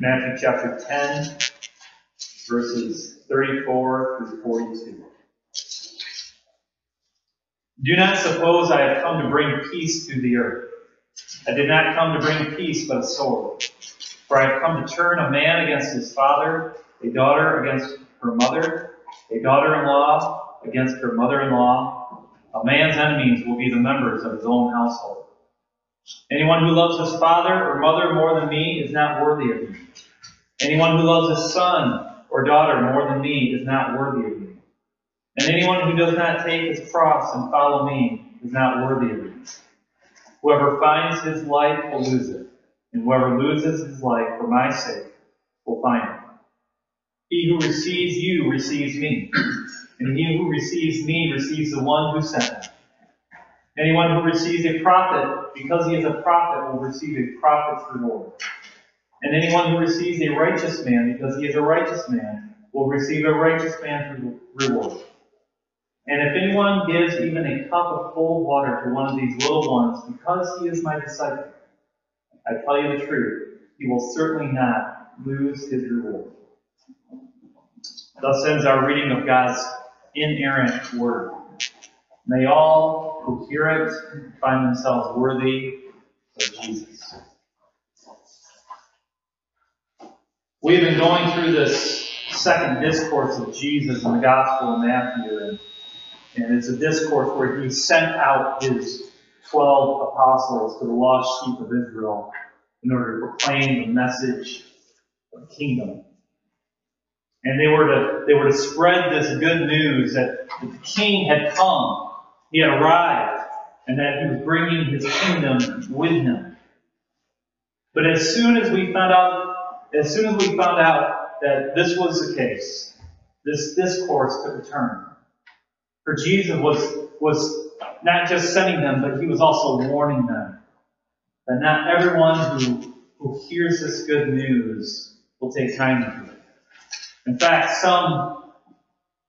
Matthew chapter 10, verses 34 through 42. Do not suppose I have come to bring peace to the earth. I did not come to bring peace, but a sword. For I have come to turn a man against his father, a daughter against her mother, a daughter-in-law against her mother-in-law. A man's enemies will be the members of his own household. Anyone who loves his father or mother more than me is not worthy of me. Anyone who loves his son or daughter more than me is not worthy of me. And anyone who does not take his cross and follow me is not worthy of me. Whoever finds his life will lose it, and whoever loses his life for my sake will find it. He who receives you receives me, and he who receives me receives the one who sent me. Anyone who receives a prophet, because he is a prophet, will receive a prophet's reward. And anyone who receives a righteous man, because he is a righteous man, will receive a righteous man's reward. And if anyone gives even a cup of cold water to one of these little ones, because he is my disciple, I tell you the truth, he will certainly not lose his reward. Thus ends our reading of God's inerrant word. May all who hear it find themselves worthy of Jesus. We've been going through this second discourse of Jesus in the Gospel of Matthew, and, and it's a discourse where he sent out his 12 apostles to the lost sheep of Israel in order to proclaim the message of the kingdom. And they were to, they were to spread this good news that the king had come, he had arrived, and that he was bringing his kingdom with him. But as soon as we found out as soon as we found out that this was the case, this discourse took a turn. For Jesus was, was not just sending them, but he was also warning them that not everyone who, who hears this good news will take time to it. In fact, some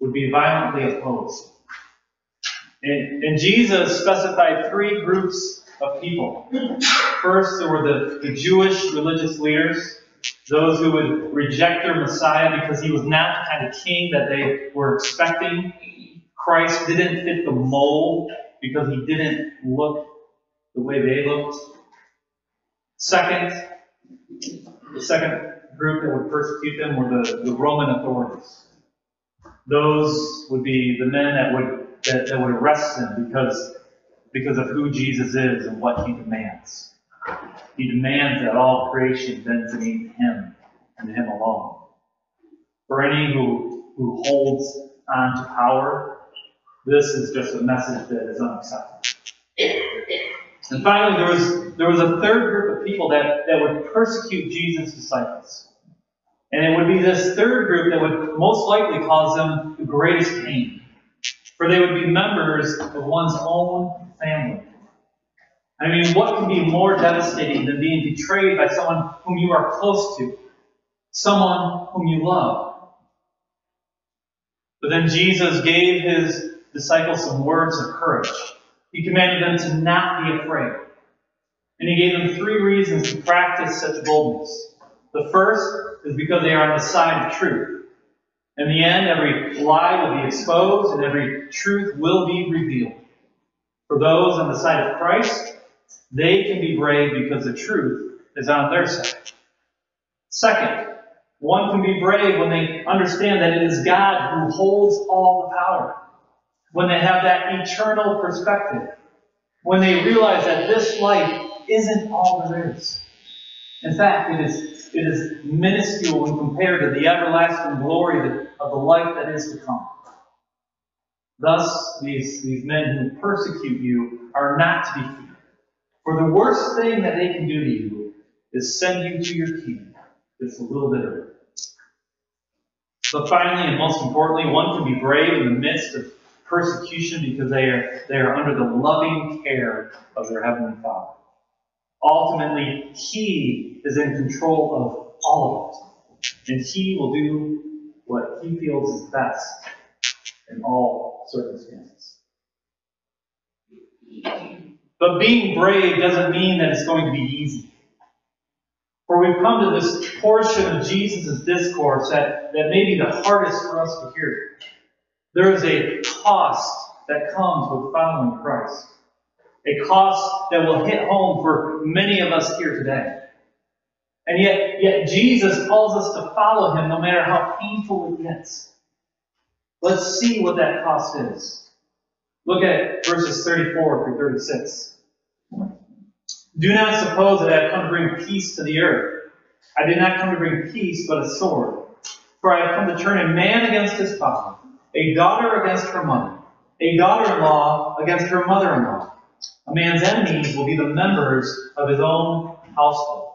would be violently opposed. And, and Jesus specified three groups of people. First, there were the, the Jewish religious leaders those who would reject their Messiah because he was not the kind of king that they were expecting. Christ didn't fit the mold because he didn't look the way they looked. Second, the second group that would persecute them were the, the Roman authorities. Those would be the men that would that, that would arrest him because because of who Jesus is and what he demands. He demands that all creation bends meet him and him alone. For any who, who holds on to power, this is just a message that is unacceptable. And finally, there was, there was a third group of people that, that would persecute Jesus' disciples. And it would be this third group that would most likely cause them the greatest pain. For they would be members of one's own family. I mean, what can be more devastating than being betrayed by someone whom you are close to, someone whom you love? But then Jesus gave his disciples some words of courage. He commanded them to not be afraid. And he gave them three reasons to practice such boldness. The first is because they are on the side of truth. In the end, every lie will be exposed and every truth will be revealed. For those on the side of Christ, they can be brave because the truth is on their side. Second, one can be brave when they understand that it is God who holds all the power. When they have that eternal perspective. When they realize that this life isn't all there is. In fact, it is, it is minuscule when compared to the everlasting glory of the life that is to come. Thus, these, these men who persecute you are not to be feared. For the worst thing that they can do to you is send you to your king. It's a little bit of it. But finally, and most importantly, one can be brave in the midst of persecution because they are, they are under the loving care of their Heavenly Father. Ultimately, He is in control of all of it. And He will do what He feels is best in all circumstances. But being brave doesn't mean that it's going to be easy. For we've come to this portion of Jesus' discourse that, that may be the hardest for us to hear. There is a cost that comes with following Christ. A cost that will hit home for many of us here today. And yet, yet Jesus calls us to follow him no matter how painful it gets. Let's see what that cost is. Look at verses 34 through 36. Do not suppose that I have come to bring peace to the earth. I did not come to bring peace, but a sword. For I have come to turn a man against his father, a daughter against her mother, a daughter-in-law against her mother-in-law. A man's enemies will be the members of his own household.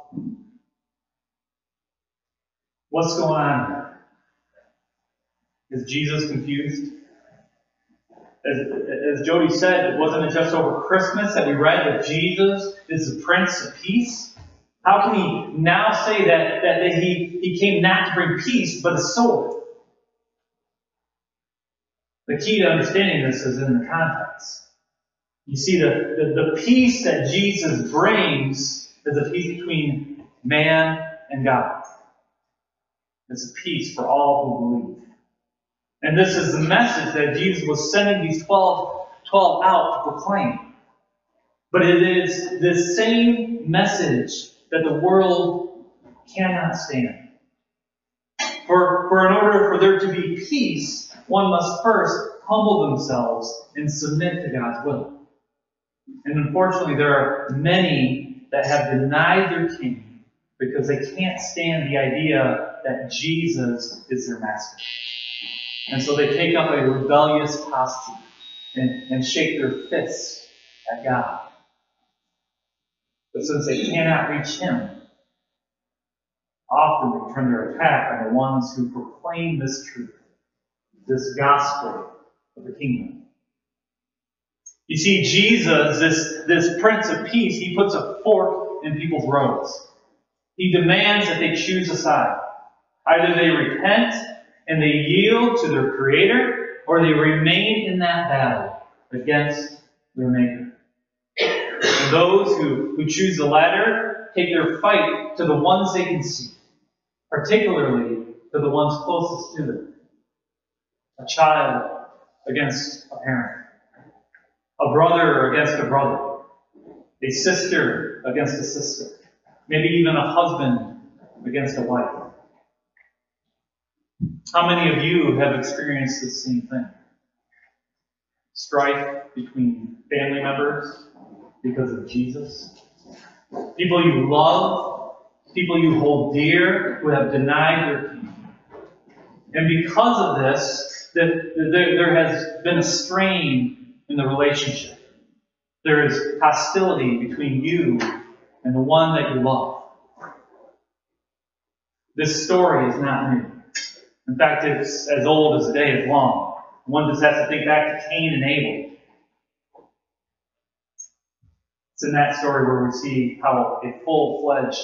What's going on here? Is Jesus confused? As, as Jody said, wasn't it just over Christmas that we read that Jesus is the Prince of Peace? How can he now say that, that, that he, he came not to bring peace, but a sword? The key to understanding this is in the context. You see, the, the, the peace that Jesus brings is a peace between man and God. It's a peace for all who believe. And this is the message that Jesus was sending these 12, 12 out to proclaim. But it is this same message that the world cannot stand. For, for in order for there to be peace, one must first humble themselves and submit to God's will. And unfortunately, there are many that have denied their king because they can't stand the idea that Jesus is their master. And so they take up a rebellious posture and, and shake their fists at God. But since they cannot reach Him, often they turn their attack on the ones who proclaim this truth, this gospel of the kingdom. You see, Jesus, this, this Prince of Peace, he puts a fork in people's roads. He demands that they choose a side. Either they repent and they yield to their Creator, or they remain in that battle against their Maker. And those who, who choose the latter take their fight to the ones they can see, particularly to the ones closest to them. A child against a parent, a brother against a brother, a sister against a sister, maybe even a husband against a wife. How many of you have experienced the same thing? Strife between family members because of Jesus. People you love, people you hold dear, who have denied their king. And because of this, that there has been a strain in the relationship. There is hostility between you and the one that you love. This story is not new. In fact, it's as old as the day is long. One just has to think back to Cain and Abel. It's in that story where we see how a full fledged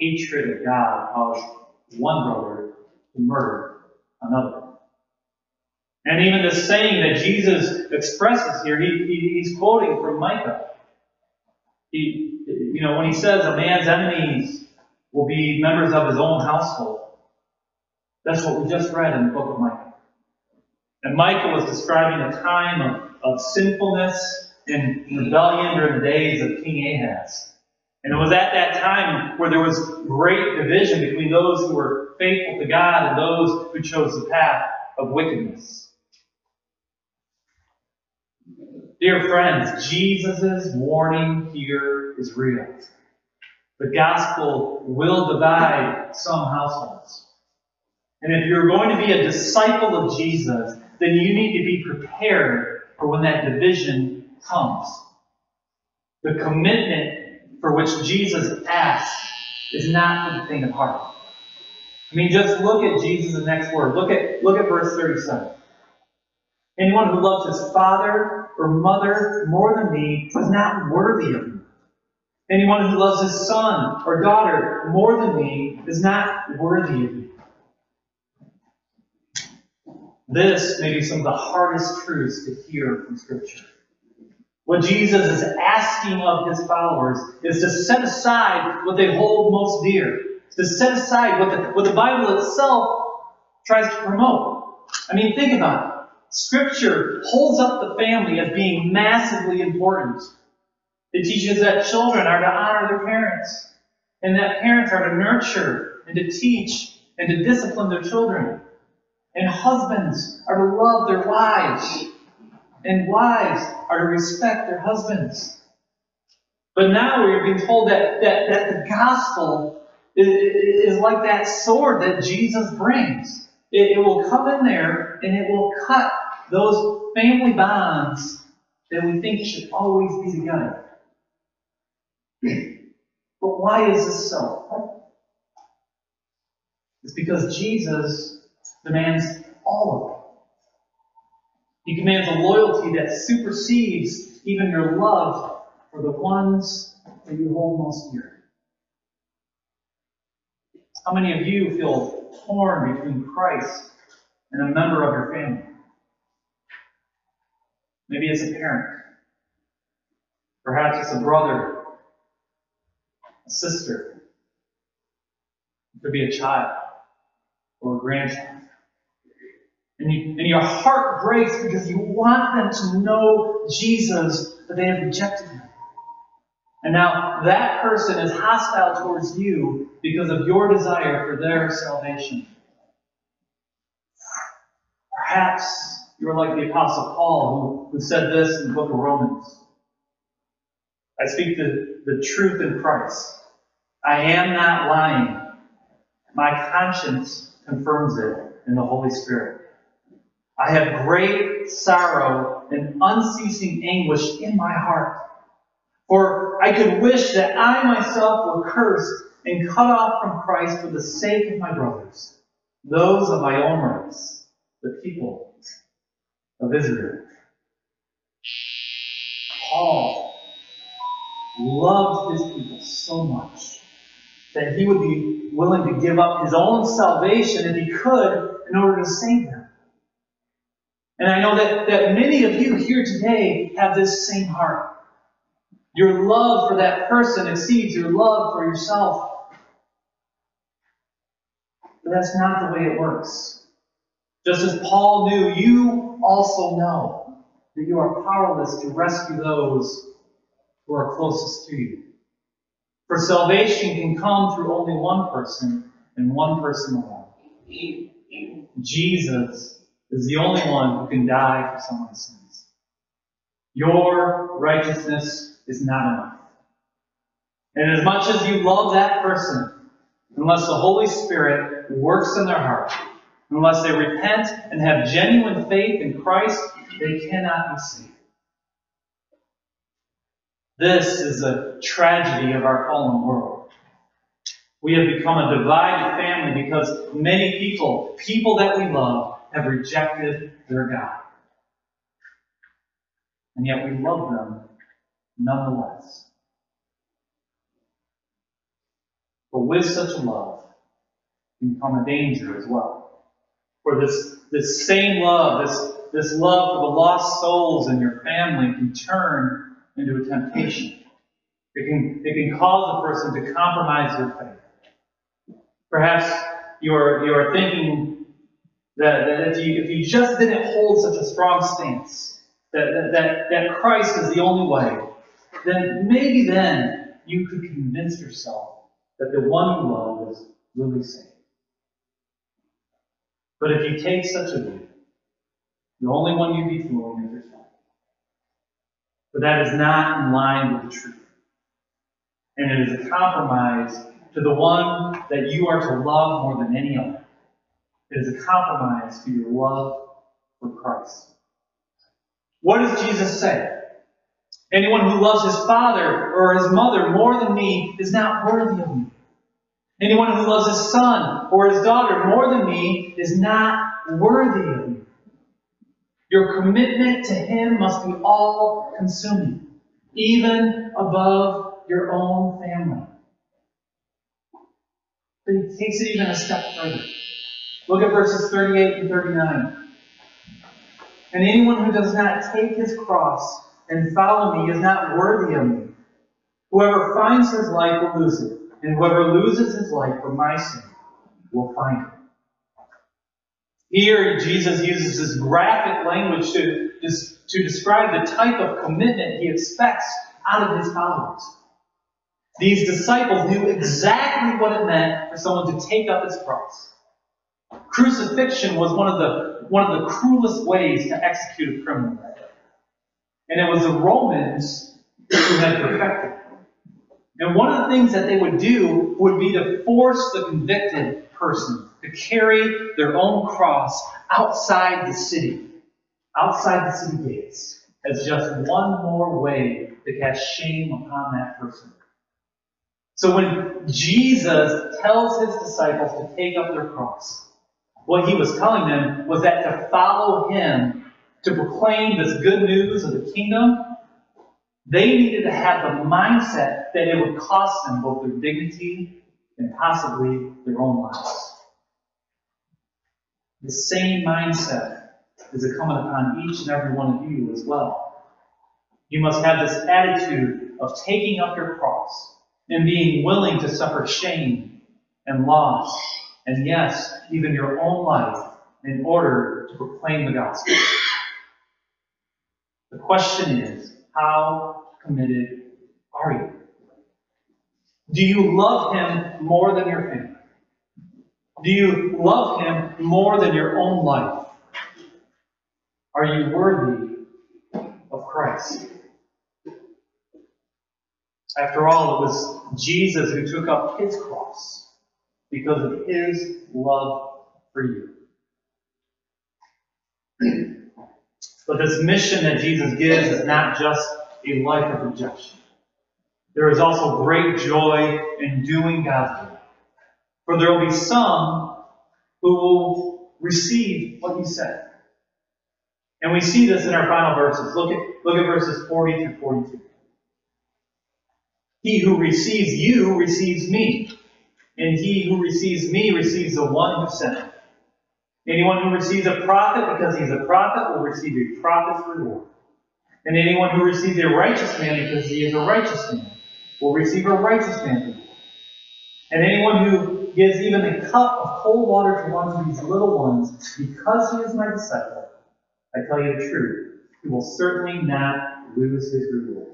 hatred of God caused one brother to murder another. And even the saying that Jesus expresses here, he, he, he's quoting from Micah. He, you know, when he says a man's enemies will be members of his own household, that's what we just read in the book of Micah. And Micah was describing a time of, of sinfulness and rebellion during the days of King Ahaz. And it was at that time where there was great division between those who were faithful to God and those who chose the path of wickedness. Dear friends, Jesus' warning here is real. The gospel will divide some households. And if you're going to be a disciple of Jesus, then you need to be prepared for when that division comes. The commitment for which Jesus asks is not for the faint of heart. I mean, just look at Jesus' next word. Look at, look at verse 37. Anyone who loves his father or mother more than me is not worthy of me. Anyone who loves his son or daughter more than me is not worthy of me. This may be some of the hardest truths to hear from Scripture. What Jesus is asking of his followers is to set aside what they hold most dear to set aside what the, what the Bible itself tries to promote. I mean, think about it. Scripture holds up the family as being massively important. It teaches that children are to honor their parents, and that parents are to nurture and to teach and to discipline their children. And husbands are to love their wives, and wives are to respect their husbands. But now we are being told that, that, that the gospel is, is like that sword that Jesus brings. It, it will come in there and it will cut those family bonds that we think should always be together. But why is this so? It's because Jesus demands all of it. He commands a loyalty that supersedes even your love for the ones that you hold most dear. How many of you feel torn between Christ and a member of your family? Maybe it's a parent. Perhaps it's a brother, a sister. It could be a child or a grandchild. And, you, and your heart breaks because you want them to know Jesus, but they have rejected him. And now that person is hostile towards you because of your desire for their salvation. Perhaps you're like the Apostle Paul who, who said this in the book of Romans. I speak the, the truth in Christ. I am not lying. My conscience confirms it in the Holy Spirit. I have great sorrow and unceasing anguish in my heart. For I could wish that I myself were cursed and cut off from Christ for the sake of my brothers, those of my own race, the people of Israel. Paul loved his people so much that he would be willing to give up his own salvation if he could in order to save them. And I know that, that many of you here today have this same heart. Your love for that person exceeds your love for yourself. But that's not the way it works. Just as Paul knew, you also know that you are powerless to rescue those who are closest to you. For salvation can come through only one person and one person alone. Jesus is the only one who can die for someone's sins. Your righteousness is not enough. And as much as you love that person, unless the Holy Spirit works in their heart, unless they repent and have genuine faith in Christ, they cannot be saved. This is a tragedy of our fallen world. We have become a divided family because many people, people that we love, have rejected their God. And yet we love them nonetheless. But with such love can come a danger as well. For this, this same love, this, this love for the lost souls in your family can turn into a temptation. It can, it can cause a person to compromise their faith. Perhaps you're, you're thinking that, that if, you, if you just didn't hold such a strong stance, that, that, that Christ is the only way, then maybe then you could convince yourself that the one you love is really saved. But if you take such a view, the only one you'd be fooling is yourself. But that is not in line with the truth. And it is a compromise to the one that you are to love more than any other. It is a compromise to your love for Christ. What does Jesus say? Anyone who loves his father or his mother more than me is not worthy of me. Anyone who loves his son or his daughter more than me is not worthy of me. Your commitment to him must be all consuming, even above your own family. But he takes it even a step further. Look at verses 38 and 39. And anyone who does not take his cross and follow me is not worthy of me. Whoever finds his life will lose it, and whoever loses his life for my sake will find it. Here, Jesus uses this graphic language to, to describe the type of commitment he expects out of his followers. These disciples knew exactly what it meant for someone to take up his cross. Crucifixion was one of the, one of the cruelest ways to execute a criminal. And it was the Romans who had perfected it. And one of the things that they would do would be to force the convicted person to carry their own cross outside the city, outside the city gates, as just one more way to cast shame upon that person. So when Jesus tells his disciples to take up their cross, what he was telling them was that to follow him, to proclaim this good news of the kingdom, they needed to have the mindset that it would cost them both their dignity and possibly their own lives. The same mindset is incumbent upon each and every one of you as well. You must have this attitude of taking up your cross and being willing to suffer shame and loss, and yes, even your own life in order to proclaim the gospel. The question is, how committed are you? Do you love Him more than your family? Do you love Him more than your own life? Are you worthy of Christ? After all, it was Jesus who took up His cross because of His love for you. But this mission that Jesus gives is not just a life of rejection. There is also great joy in doing God's will. For there will be some who will receive what he said. And we see this in our final verses. Look at, look at verses 40 through 42. He who receives you receives me, and he who receives me receives the one who sent me. Anyone who receives a prophet because he's a prophet will receive a prophet's reward. And anyone who receives a righteous man because he is a righteous man will receive a righteous man's reward. And anyone who gives even a cup of cold water to one of these little ones because he is my disciple, I tell you the truth, he will certainly not lose his reward.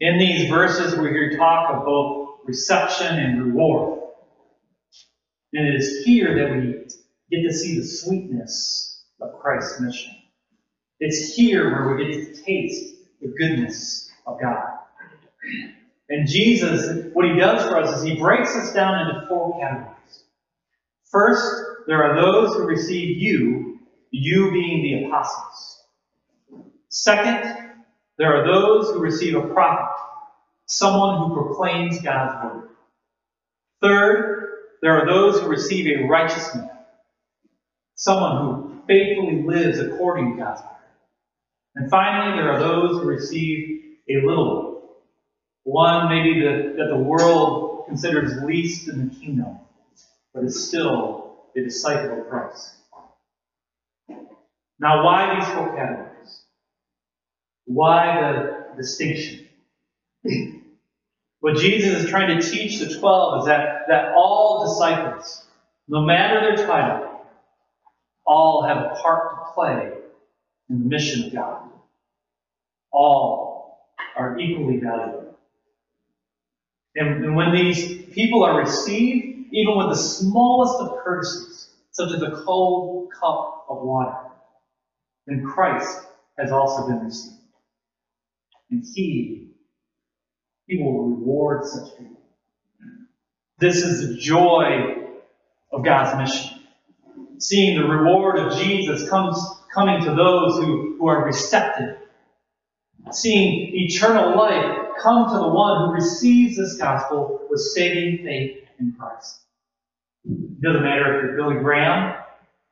In these verses, we hear talk of both reception and reward. And it is here that we get to see the sweetness of Christ's mission. It's here where we get to taste the goodness of God. And Jesus, what he does for us is he breaks us down into four categories. First, there are those who receive you, you being the apostles. Second, there are those who receive a prophet, someone who proclaims God's word. Third, there are those who receive a righteous man, someone who faithfully lives according to God's word. And finally, there are those who receive a little one. One maybe the, that the world considers least in the kingdom, but is still a disciple of Christ. Now, why these four categories? Why the distinction? What Jesus is trying to teach the 12 is that, that all disciples, no matter their title, all have a part to play in the mission of God. All are equally valuable. And, and when these people are received, even with the smallest of courtesies, such as a cold cup of water, then Christ has also been received. And He, He will reward such people. This is the joy of God's mission seeing the reward of Jesus comes coming to those who, who are receptive. Seeing eternal life come to the one who receives this gospel with saving faith in Christ. It doesn't matter if you're Billy Graham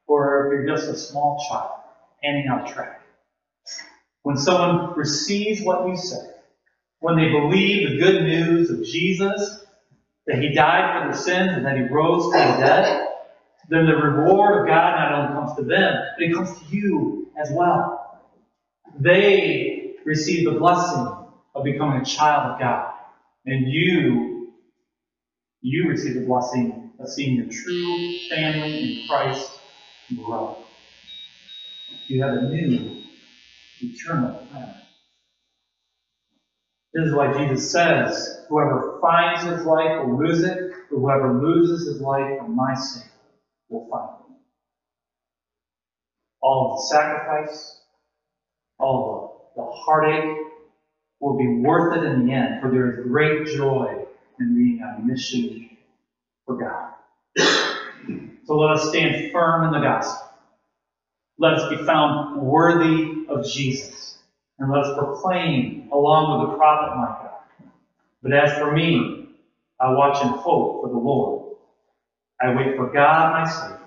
or if you're just a small child handing out a tract. When someone receives what you say, when they believe the good news of Jesus, that he died for their sins and that he rose from the dead, then the reward of God not only comes to them, but it comes to you as well. They receive the blessing of becoming a child of God. And you, you receive the blessing of seeing your true family in Christ grow. You have a new, eternal plan. This is why Jesus says, whoever finds his life will lose it, but whoever loses his life for my sake will find it. All of the sacrifice, all of the heartache will be worth it in the end, for there is great joy in being on mission for God. So let us stand firm in the gospel. Let us be found worthy of Jesus. And let us proclaim along with the prophet Micah. But as for me, I watch and hope for the Lord. I wait for God, my Savior.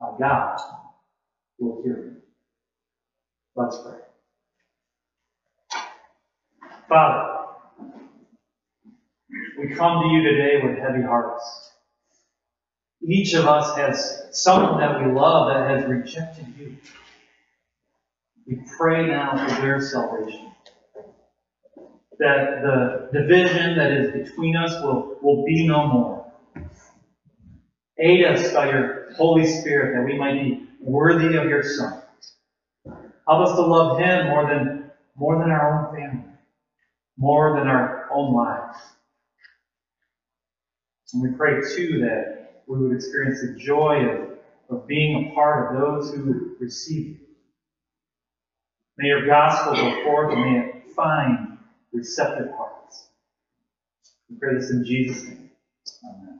My God will hear me. Let's pray. Father, we come to you today with heavy hearts. Each of us has someone that we love that has rejected you. We pray now for their salvation. That the division that is between us will, will be no more. Aid us by your Holy Spirit that we might be worthy of your Son. Help us to love Him more than, more than our own family, more than our own lives. And we pray too that we would experience the joy of, of being a part of those who receive. May your gospel go forth and may it find receptive hearts. We pray this in Jesus' name. Amen.